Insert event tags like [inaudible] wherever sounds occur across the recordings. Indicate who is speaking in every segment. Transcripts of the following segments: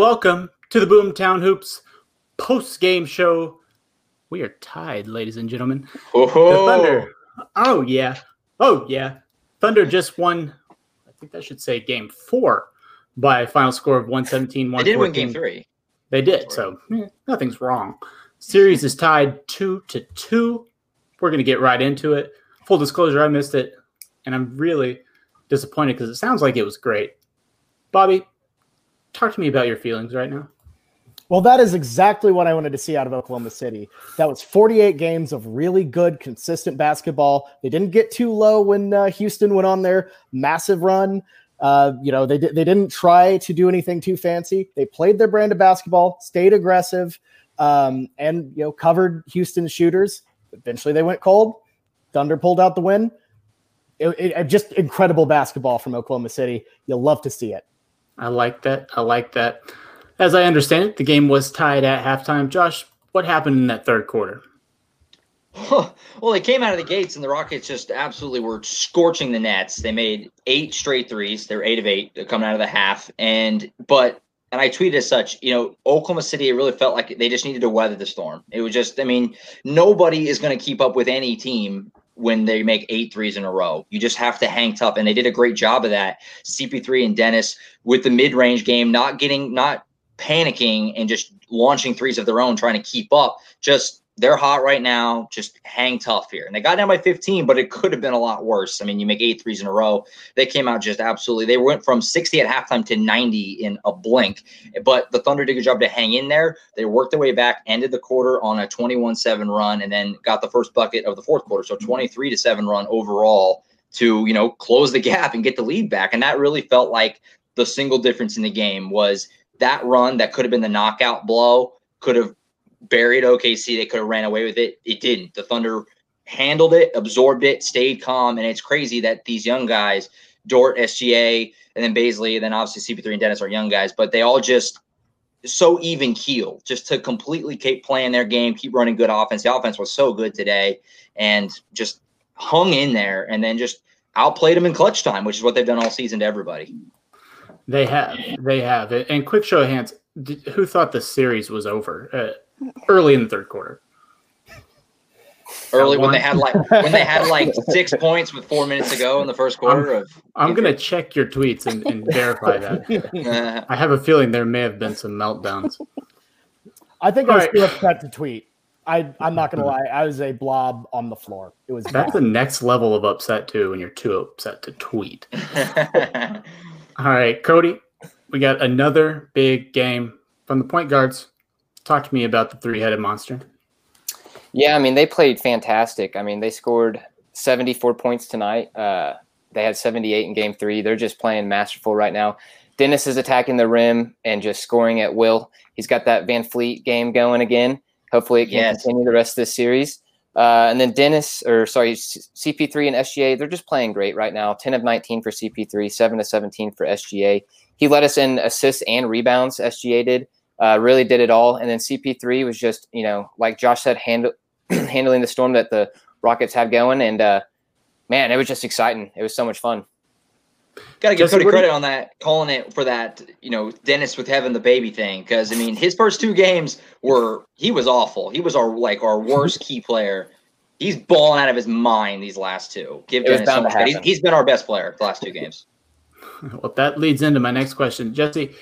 Speaker 1: Welcome to the Boomtown Hoops post game show. We are tied, ladies and gentlemen.
Speaker 2: Oh,
Speaker 1: The Thunder. Oh, yeah. Oh, yeah. Thunder just won, I think that should say game four by a final score of 117
Speaker 2: they did win game three.
Speaker 1: They did. So eh, nothing's wrong. Series is tied two to two. We're going to get right into it. Full disclosure, I missed it. And I'm really disappointed because it sounds like it was great. Bobby, talk to me about your feelings right now.
Speaker 3: Well, that is exactly what I wanted to see out of Oklahoma City. That was 48 games of really good, consistent basketball. They didn't get too low when uh, Houston went on their massive run. Uh, you know, they, di- they didn't try to do anything too fancy. They played their brand of basketball, stayed aggressive, um, and, you know, covered Houston's shooters. Eventually they went cold. Thunder pulled out the win. It, it- just incredible basketball from Oklahoma City. You'll love to see it.
Speaker 1: I like that. I like that. As I understand it, the game was tied at halftime. Josh, what happened in that third quarter?
Speaker 2: well, they came out of the gates and the Rockets just absolutely were scorching the nets. They made eight straight threes. They're eight of eight coming out of the half. And but and I tweeted as such, you know, Oklahoma City, it really felt like they just needed to weather the storm. It was just, I mean, nobody is going to keep up with any team when they make eight threes in a row. You just have to hang tough. And they did a great job of that. CP3 and Dennis with the mid range game, not getting, not panicking and just launching threes of their own, trying to keep up. Just they're hot right now. Just hang tough here. And they got down by 15, but it could have been a lot worse. I mean, you make eight threes in a row. They came out just absolutely. They went from 60 at halftime to 90 in a blink. But the Thunder did a good job to hang in there. They worked their way back, ended the quarter on a 21 7 run, and then got the first bucket of the fourth quarter. So 23 to 7 run overall to, you know, close the gap and get the lead back. And that really felt like the single difference in the game was that run that could have been the knockout blow, could have buried OKC. They could have ran away with it. It didn't. The Thunder handled it, absorbed it, stayed calm. And it's crazy that these young guys, Dort, SGA, and then Bazley, and then obviously CP3 and Dennis are young guys, but they all just so even keel just to completely keep playing their game, keep running good offense. The offense was so good today and just hung in there and then just outplayed them in clutch time, which is what they've done all season to everybody.
Speaker 1: They have. They have. And quick show of hands, who thought the series was over uh, early in the third quarter?
Speaker 2: Early when they had like when they had like six points with four minutes to go in the first quarter
Speaker 1: I'm,
Speaker 2: of.
Speaker 1: I'm gonna check your tweets and, and verify that. [laughs] Uh-huh. I have a feeling there may have been some meltdowns.
Speaker 3: I think
Speaker 1: All
Speaker 3: I was
Speaker 1: right.
Speaker 3: too upset to tweet. I, I'm not gonna lie. I was a blob on the floor. It was
Speaker 1: That's the next level of upset too when you're too upset to tweet. [laughs] All right, Cody, we got another big game from the point guards. Talk to me about the three-headed monster.
Speaker 4: Yeah, I mean they played fantastic. I mean they scored 74 points tonight. Uh, they had 78 in game three. They're just playing masterful right now. Dennis is attacking the rim and just scoring at will. He's got that VanVleet game going again. Hopefully it can
Speaker 2: Yes.
Speaker 4: continue the rest of this series. Uh, and then Dennis, or sorry, CP3 and SGA, they're just playing great right now. 10 of 19 for CP3, 7 to 17 for SGA. He led us in assists and rebounds, SGA did. Uh, really did it all. And then CP3 was just, you know, like Josh said, handle, [clears throat] handling the storm that the Rockets had going. And uh, man, it was just exciting. It was so much fun.
Speaker 2: Got to give Cody
Speaker 1: what do you-
Speaker 2: credit on that, calling it for that, you know, Dennis with having the baby thing. Because I mean, his first two games were he was awful. He was our like our worst [laughs] key player. He's balling out of his mind these last two. Give
Speaker 4: It
Speaker 2: Dennis so much. He's, he's been our best player the last two games. [laughs]
Speaker 1: Well, that leads into my next question, Jesse.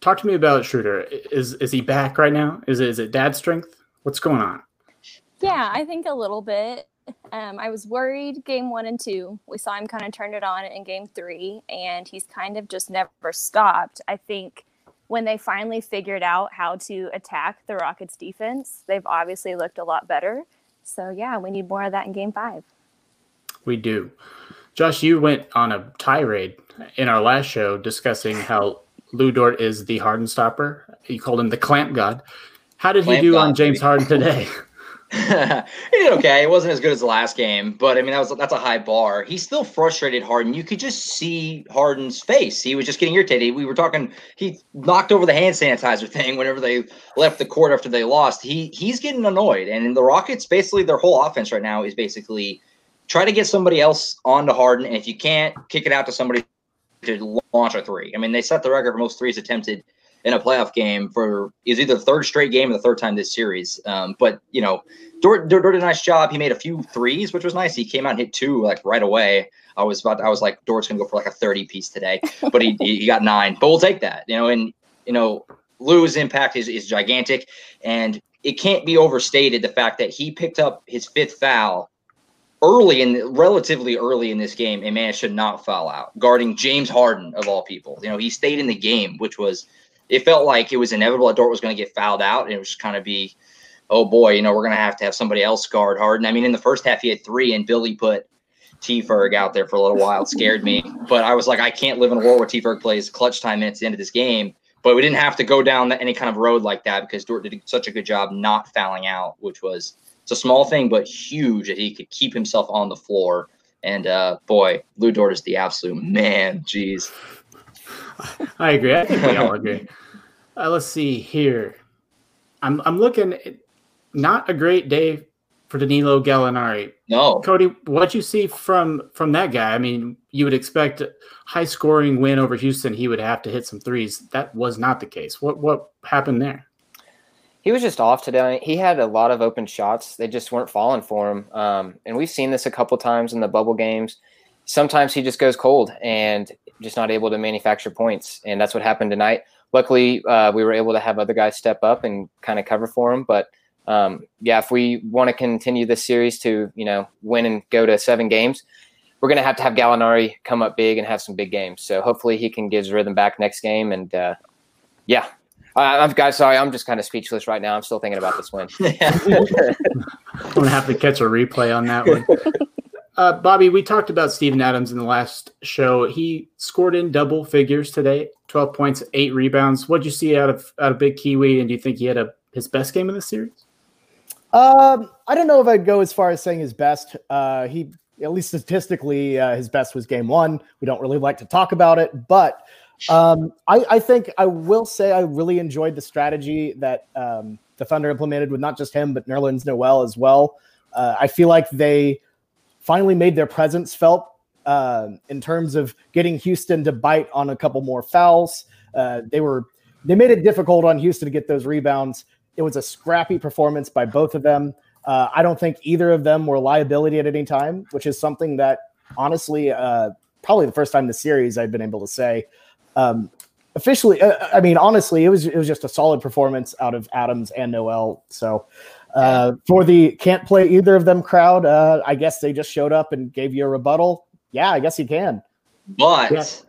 Speaker 1: Talk to me about Schroeder. Is is he back right now? Is it, is it dad strength? What's going on?
Speaker 5: Yeah, I think a little bit. Um, I was worried game one and two. We saw him kind of turn it on in game three, and he's kind of just never stopped. I think when they finally figured out how to attack the Rockets defense, they've obviously looked a lot better. So, yeah, we need more of that in game five.
Speaker 1: We do. Josh, you went on a tirade in our last show discussing how Lou Dort is the Harden stopper. You called him the clamp god. How did
Speaker 2: Clamp
Speaker 1: he do
Speaker 2: god,
Speaker 1: on James
Speaker 2: baby.
Speaker 1: Harden today? [laughs] [laughs]
Speaker 2: he did okay. It wasn't as good as the last game, but I mean that was that's a high bar. He's still frustrated, Harden. You could just see Harden's face. He was just getting irritated. We were talking. He knocked over the hand sanitizer thing whenever they left the court after they lost. He he's getting annoyed. And in the Rockets, basically their whole offense right now is basically try to get somebody else onto Harden, and if you can't, kick it out to somebody to launch a three. I mean, they set the record for most threes attempted in a playoff game for is either the third straight game or the third time this series. Um, but you know, Dort, Dort, Dort did a nice job. He made a few threes, which was nice. He came out and hit two like right away. I was about, to, I was like, Dort's gonna go for like a thirty piece today, [laughs] but he he got nine. But we'll take that, you know. And you know, Lou's impact is is gigantic, and it can't be overstated the fact that he picked up his fifth foul early in relatively early in this game a man should not foul out guarding James Harden of all people. You know, he stayed in the game, which was it felt like it was inevitable that Dort was going to get fouled out and it was just kind of be, oh boy, you know, we're going to have to have somebody else guard Harden. I mean, in the first half he had three and Billy put T Ferg out there for a little while. It scared me, but I was like, I can't live in a world where T Ferg plays clutch time minutes at the end of this game. But we didn't have to go down any kind of road like that because Dort did such a good job not fouling out, which was it's a small thing but huge that he could keep himself on the floor. And uh, boy, Lou Dort is the absolute man. Jeez.
Speaker 1: I agree. I think we all agree. Uh, let's see here. I'm I'm looking. Not a great day for Danilo Gallinari.
Speaker 2: No,
Speaker 1: Cody, what you see from from that guy? I mean, you would expect high scoring win over Houston. He would have to hit some threes. That was not the case. What what happened there?
Speaker 4: He was just off today. He had a lot of open shots. They just weren't falling for him. Um, and we've seen this a couple times in the bubble games. Sometimes he just goes cold and just not able to manufacture points. And that's what happened tonight. Luckily, uh, we were able to have other guys step up and kind of cover for him. But um, yeah, if we want to continue this series to you know win and go to seven games, we're going to have to have Gallinari come up big and have some big games. So hopefully he can get his rhythm back next game. And uh, yeah, I'm guys. Sorry, I'm just kind of speechless right now. I'm still thinking about this win. [laughs]
Speaker 1: I'm [laughs] gonna have to catch a replay on that one. Uh, Bobby, we talked about Steven Adams in the last show. He scored in double figures today, 12 points, eight rebounds. What did you see out of out of Big Kiwi, and do you think he had a his best game in the series?
Speaker 3: Um, I don't know if I'd go as far as saying his best. Uh, he at least statistically, uh, his best was game one. We don't really like to talk about it, but um, I, I, think I will say I really enjoyed the strategy that um, the Thunder implemented with not just him, but Nerlens Noel as well. Uh, I feel like they finally made their presence felt uh, in terms of getting Houston to bite on a couple more fouls. Uh, they were they made it difficult on Houston to get those rebounds. It was a scrappy performance by both of them. Uh, I don't think either of them were liability at any time, which is something that honestly, uh, probably the first time in the series I've been able to say. Um, officially, uh, I mean, honestly, it was it was just a solid performance out of Adams and Noel. So uh, for the can't play either of them crowd, uh, I guess they just showed up and gave you a rebuttal. Yeah, I guess you can.
Speaker 2: But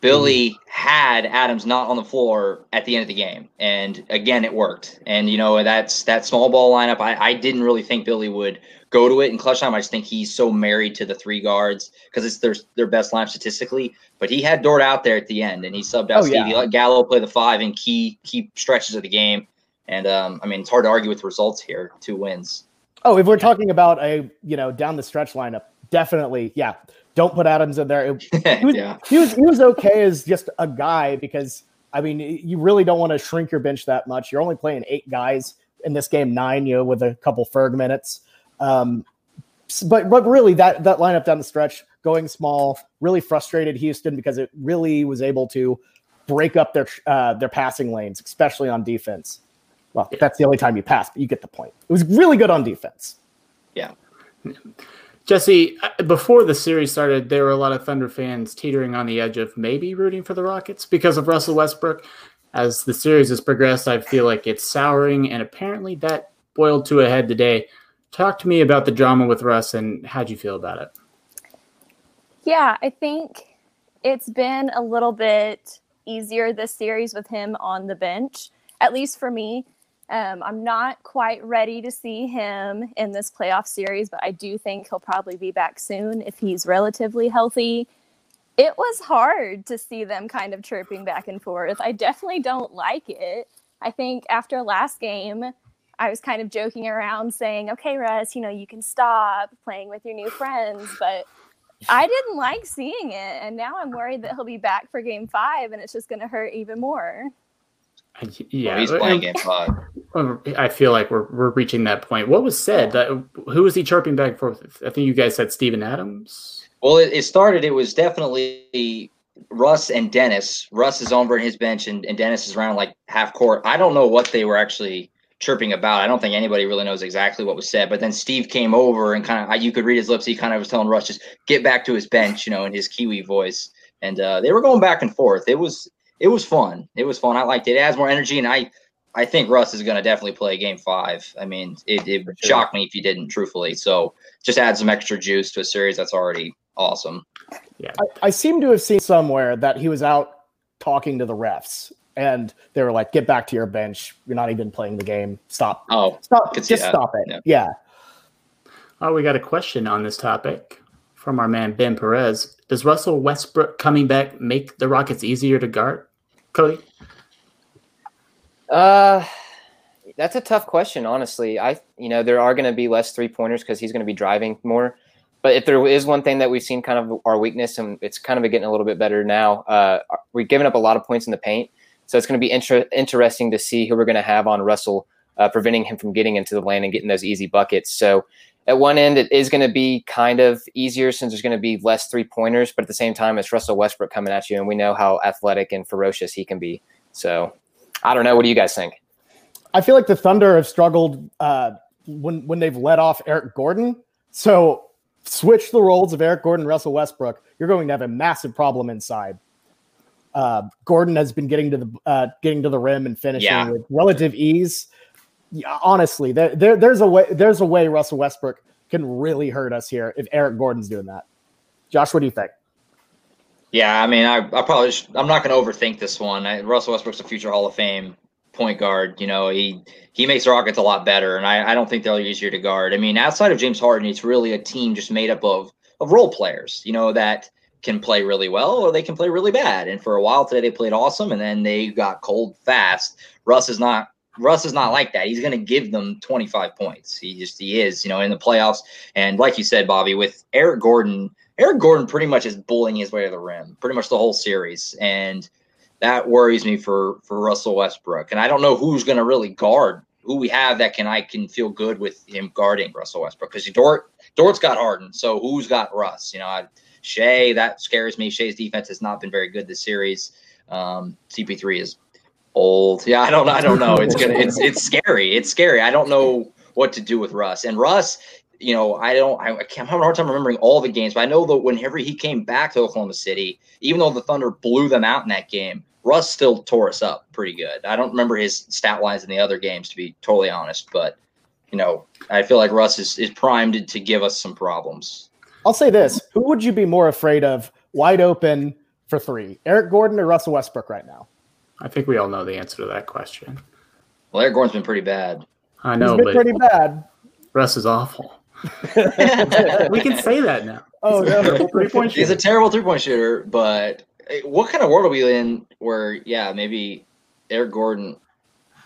Speaker 2: Billy had Adams not on the floor at the end of the game, and again, it worked. And you know that's that small ball lineup. I, I didn't really think Billy would go to it in clutch time. I just think he's so married to the three guards because it's their their best line statistically. But he had Dort out there at the end, and he subbed out oh, Steve. Yeah. Let Gallo play the five in key key stretches of the game. And um, I mean, it's hard to argue with results here. Two wins.
Speaker 3: Oh, if we're talking about a you know down the stretch lineup, definitely, yeah. Don't put Adams in there. It, [laughs] he, was, yeah. he was he was okay as just a guy because I mean you really don't want to shrink your bench that much. You're only playing eight guys in this game, nine, you know, with a couple Ferg minutes. Um, but but really that that lineup down the stretch going small really frustrated Houston because it really was able to break up their uh, their passing lanes, especially on defense. Well, that's the only time you pass, but you get the point. It was really good on defense.
Speaker 2: Yeah.
Speaker 1: Jesse, uh, before the series started, there were a lot of Thunder fans teetering on the edge of maybe rooting for the Rockets because of Russell Westbrook. As the series has progressed, I feel like it's souring, and apparently that boiled to a head today. Talk to me about the drama with Russ and how'd you feel about it?
Speaker 5: Yeah, I think it's been a little bit easier this series with him on the bench, at least for me. Um, I'm not quite ready to see him in this playoff series, but I do think he'll probably be back soon if he's relatively healthy. It was hard to see them kind of chirping back and forth. I definitely don't like it. I think after last game, I was kind of joking around saying, okay, Russ, you know, you can stop playing with your new friends. But I didn't like seeing it. And now I'm worried that he'll be back for game five and it's just going to hurt even more.
Speaker 1: Yeah,
Speaker 2: well, he's playing game five.
Speaker 1: I feel like we're we're reaching that point. What was said? who was he chirping back and forth? I think you guys said Steven Adams.
Speaker 2: Well, it, it started. It was definitely Russ and Dennis. Russ is over in his bench, and, and Dennis is around like half court. I don't know what they were actually chirping about. I don't think anybody really knows exactly what was said. But then Steve came over and kind of, you could read his lips. He kind of was telling Russ just get back to his bench, you know, in his Kiwi voice. And uh, they were going back and forth. It was it was fun. It was fun. I liked it. It adds more energy, and I I think Russ is going to definitely play Game Five. I mean, it, it would sure. shock me if he didn't, truthfully. So just add some extra juice to a series that's already awesome.
Speaker 3: Yeah, I, I seem to have seen somewhere that he was out talking to the refs, and they were like, "Get back to your bench. You're not even playing the game. Stop.
Speaker 2: Oh,
Speaker 3: stop. Just stop it. Yeah. yeah.
Speaker 1: Oh, we got a question on this topic from our man Ben Perez. Does Russell Westbrook coming back make the Rockets easier to guard? Cody?
Speaker 4: Uh that's a tough question, honestly. I you know, there are gonna be less three pointers because he's gonna be driving more. But if there is one thing that we've seen kind of our weakness, and it's kind of getting a little bit better now, uh, we've given up a lot of points in the paint. So it's going to be inter- interesting to see who we're going to have on Russell, uh, preventing him from getting into the lane and getting those easy buckets. So at one end, it is going to be kind of easier since there's going to be less three pointers, but at the same time, it's Russell Westbrook coming at you, and we know how athletic and ferocious he can be. So I don't know. What do you guys think?
Speaker 3: I feel like the Thunder have struggled uh, when when they've let off Eric Gordon. So switch the roles of Eric Gordon, Russell Westbrook. You're going to have a massive problem inside. Uh, Gordon has been getting to the uh, getting to the rim and finishing yeah. with relative ease yeah, honestly, there, there, there's a way there's a way Russell Westbrook can really hurt us here if Eric Gordon's doing that. Josh, what do you think?
Speaker 2: Yeah, I mean, I, I probably I'm not going to overthink this one. I, Russell Westbrook's a future Hall of Fame point guard. You know, he he makes the Rockets a lot better, and I, I don't think they're easier to guard. I mean, outside of James Harden, it's really a team just made up of of role players. You know that can play really well or they can play really bad. And for a while today, they played awesome, and then they got cold fast. Russ is not Russ is not like that. He's going to give them 25 points. He just he is, you know, in the playoffs. And like you said, Bobby, with Eric Gordon, Eric Gordon pretty much is bullying his way to the rim, pretty much the whole series, and that worries me for for Russell Westbrook. And I don't know who's going to really guard who we have that can I can feel good with him guarding Russell Westbrook because Dort Dort's got Harden, so who's got Russ? You know, I, Shai that scares me. Shai's defense has not been very good this series. Um, CP3 is old. Yeah, I don't I don't know. It's gonna it's it's scary. It's scary. I don't know what to do with Russ. And Russ, you know, I don't I, I can't I'm having a hard time remembering all the games, but I know that whenever he came back to Oklahoma City, even though the Thunder blew them out in that game, Russ still tore us up pretty good. I don't remember his stat lines in the other games to be totally honest, but you know, I feel like Russ is, is primed to give us some problems.
Speaker 3: I'll say this. Who would you be more afraid of wide open for three? Eric Gordon or Russell Westbrook right now?
Speaker 1: I think we all know the answer to that question.
Speaker 2: Well, Eric Gordon's been pretty bad.
Speaker 1: I know,
Speaker 3: but
Speaker 1: pretty
Speaker 3: bad.
Speaker 1: Russ is awful. [laughs] we can say that now.
Speaker 3: Oh
Speaker 2: He's no, three point shooter. He's a terrible three point shooter. But eh, what kind of world are we in where, yeah, maybe Eric Gordon,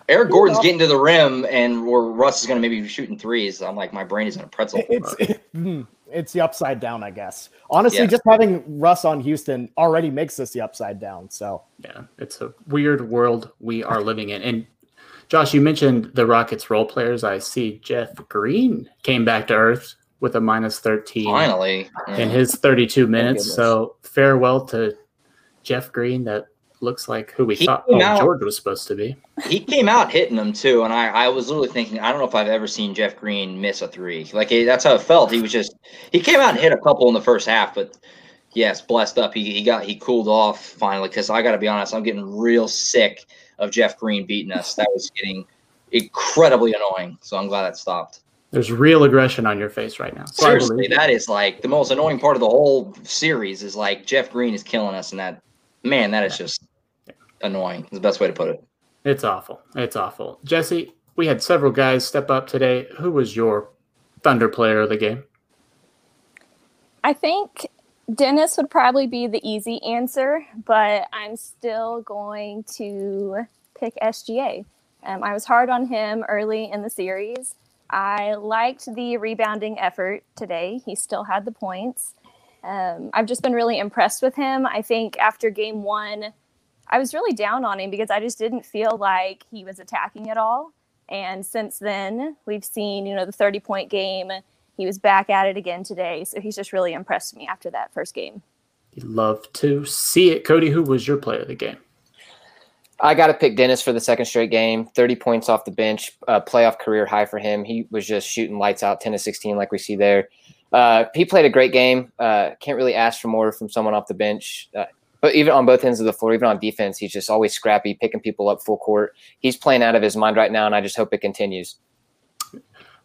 Speaker 2: Eric Gordon's getting to the rim, and where Russ is going to maybe be shooting threes. I'm like, my brain is in a pretzel.
Speaker 3: It's it, [laughs] hmm, it's the upside down, I guess. Honestly, yeah. just having Russ on Houston already makes this the upside down. So
Speaker 1: yeah, it's a weird world we are living in. And Josh, you mentioned the Rockets role players. I see Jeff Green came back to earth with a minus 13
Speaker 2: finally
Speaker 1: in his 32 minutes. so farewell to Jeff Green that looks like who we he thought oh, out, George was supposed to be.
Speaker 2: He came out hitting them too, and I, I was literally thinking, I don't know if I've ever seen Jeff Green miss a three. Like that's how it felt. He was just he came out and hit a couple in the first half, but yes, blessed up. He he got he cooled off finally because I got to be honest, I'm getting real sick of Jeff Green beating us. That was getting incredibly annoying. So I'm glad that stopped.
Speaker 1: There's real aggression on your face right now.
Speaker 2: So Seriously, that is like the most annoying part of the whole series is like Jeff Green is killing us, and that man, that is just annoying. Is the best way to put it.
Speaker 1: It's awful. It's awful. Jesse, we had several guys step up today. Who was your Thunder player of the game?
Speaker 5: I think Dennis would probably be the easy answer, but I'm still going to pick SGA. Um, I was hard on him early in the series. I liked the rebounding effort today. He still had the points. Um, I've just been really impressed with him. I think after game one, I was really down on him because I just didn't feel like he was attacking at all. And since then, we've seen, you know, the 30 point game. He was back at it again today. So he's just really impressed me after that first game.
Speaker 1: You love to see it. Cody, who was your player of the game?
Speaker 4: I got to pick Dennis for the second straight game. 30 points off the bench, uh, playoff career high for him. He was just shooting lights out, 10 to 16, like we see there. Uh, he played a great game. Uh, can't really ask for more from someone off the bench. Uh, but even on both ends of the floor, even on defense, he's just always scrappy, picking people up full court. He's playing out of his mind right now, and I just hope it continues.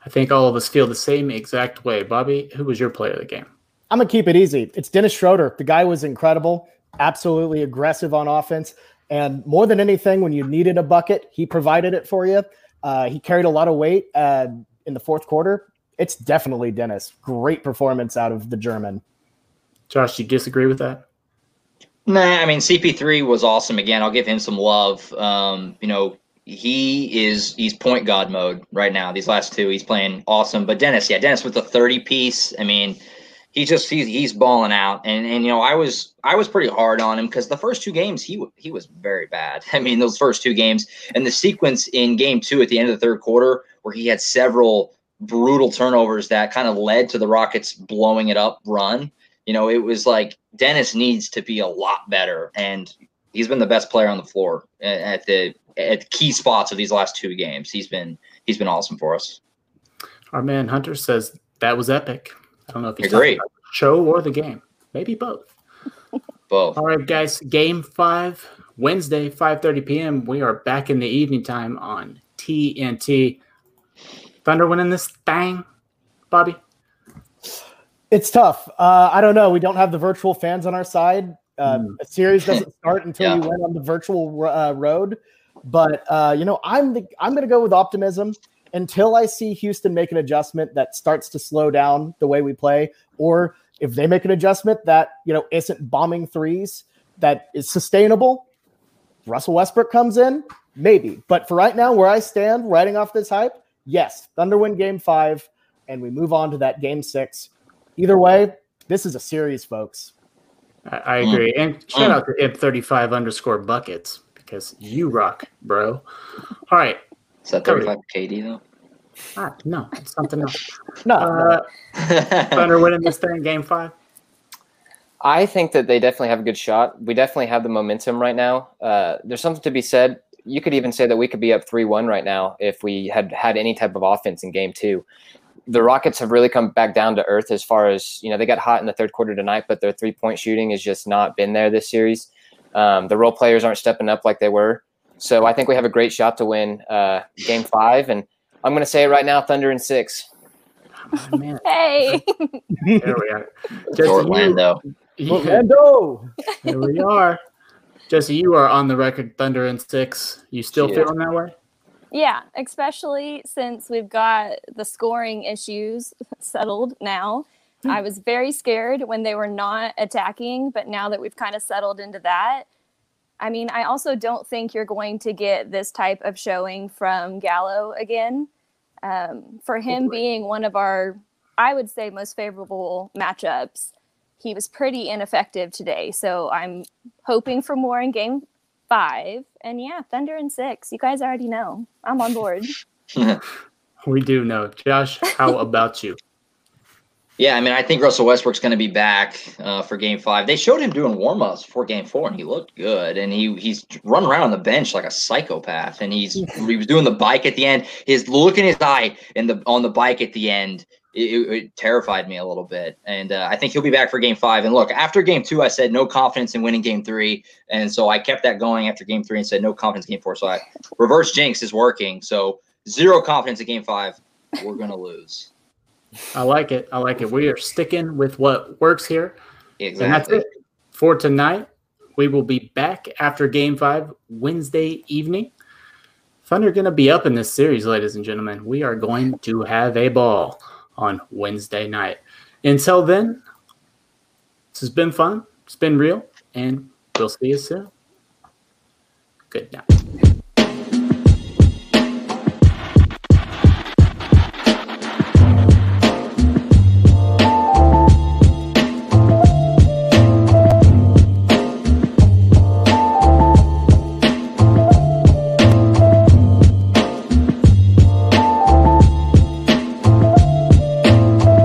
Speaker 1: I think all of us feel the same exact way. Bobby, who was your player of the game?
Speaker 3: I'm gonna keep it easy. It's Dennis Schroeder. The guy was incredible, absolutely aggressive on offense, and more than anything, when you needed a bucket, he provided it for you. Uh, he carried a lot of weight uh, in the fourth quarter. It's definitely Dennis. Great performance out of the German.
Speaker 1: Josh, do you disagree with that?
Speaker 2: Nah, I mean CP3 was awesome again. I'll give him some love. Um, you know, he is he's point guard mode right now. These last two, he's playing awesome. But Dennis, yeah, Dennis with the 30 piece. I mean, he just he's he's balling out. And and you know, I was I was pretty hard on him because the first two games he he was very bad. [laughs] I mean, those first two games and the sequence in game two at the end of the third quarter where he had several brutal turnovers that kind of led to the Rockets blowing it up run you know, it was like Dennis needs to be a lot better, and he's been the best player on the floor at the at key spots of these last two games. He's been he's been awesome for us.
Speaker 1: Our man Hunter says that was epic. I don't know if he's
Speaker 2: Agree.
Speaker 1: show or the game, maybe both. [laughs]
Speaker 2: Both.
Speaker 1: All right, guys. Game five, Wednesday, five thirty p.m. We are back in the evening time on TNT. Thunder winning this thing, Bobby.
Speaker 3: It's tough. Uh, I don't know. We don't have the virtual fans on our side. Uh,
Speaker 1: Mm.
Speaker 3: A series [laughs] doesn't start until
Speaker 2: Yeah.
Speaker 3: you went on the virtual uh, road. But uh, you know, I'm the, I'm going to go with optimism until I see Houston make an adjustment that starts to slow down the way we play, or if they make an adjustment that you know isn't bombing threes that is sustainable. Russell Westbrook comes in, maybe. But for right now, where I stand, riding off this hype, yes, Thunder win Game Five, and we move on to that Game Six. Either way, this is a series, folks.
Speaker 1: I, I
Speaker 2: Mm.
Speaker 1: agree. And shout
Speaker 2: Mm.
Speaker 1: out to imp35 underscore buckets because you rock, bro. All right.
Speaker 2: Is that 35 KD though?
Speaker 1: Ah, no, it's something else. [laughs]
Speaker 3: No,
Speaker 1: Uh, [laughs] Thunder winning this thing, game five.
Speaker 4: I think that they definitely have a good shot. We definitely have the momentum right now. Uh, there's something to be said. You could even say that we could be up 3 1 right now if we had had any type of offense in game two. The Rockets have really come back down to earth as far as, you know, they got hot in the third quarter tonight, but their three point shooting has just not been there this series. Um, the role players aren't stepping up like they were. So I think we have a great shot to win uh, game five. And I'm going to say it right now Thunder in six.
Speaker 1: Oh, man,
Speaker 5: Hey,
Speaker 1: there we are. Jesse,
Speaker 2: Orlando.
Speaker 1: you,
Speaker 3: Orlando.
Speaker 1: here we are. Jesse, you are on the record, Thunder in six. You still
Speaker 4: Yeah.
Speaker 1: feeling that way?
Speaker 5: Yeah, especially since we've got the scoring issues [laughs] settled now. I was very scared when they were not attacking, but now that we've kind of settled into that, I mean, I also don't think you're going to get this type of showing from Gallo again. Um, for him
Speaker 1: Hopefully.
Speaker 5: being one of our, I would say, most favorable matchups, he was pretty ineffective today. So I'm hoping for more in game five. And yeah, Thunder and six. You guys already know. I'm on board. [laughs]
Speaker 1: We do know. Josh, how [laughs] about you?
Speaker 2: Yeah, I mean, I think Russell Westbrook's going to be back uh, for Game Five. They showed him doing warm ups for Game Four, and he looked good. And he he's running around on the bench like a psychopath. And he's he was doing the bike at the end. His look in his eye and the on the bike at the end, it, it- terrified me a little bit. And uh, I think he'll be back for Game Five. And look, after Game Two, I said no confidence in winning Game Three, and so I kept that going after Game Three and said no confidence in Game Four. So I reverse jinx is working. So zero confidence in Game Five. We're gonna [laughs] lose.
Speaker 1: I like it. I like it. We are sticking with what works here.
Speaker 2: Exactly.
Speaker 1: And that's it for tonight. We will be back after game five Wednesday evening. Thunder going to be up in this series, ladies and gentlemen. We are going to have a ball on Wednesday night. Until then, this has been fun. It's been real, and we'll see you soon. Good night.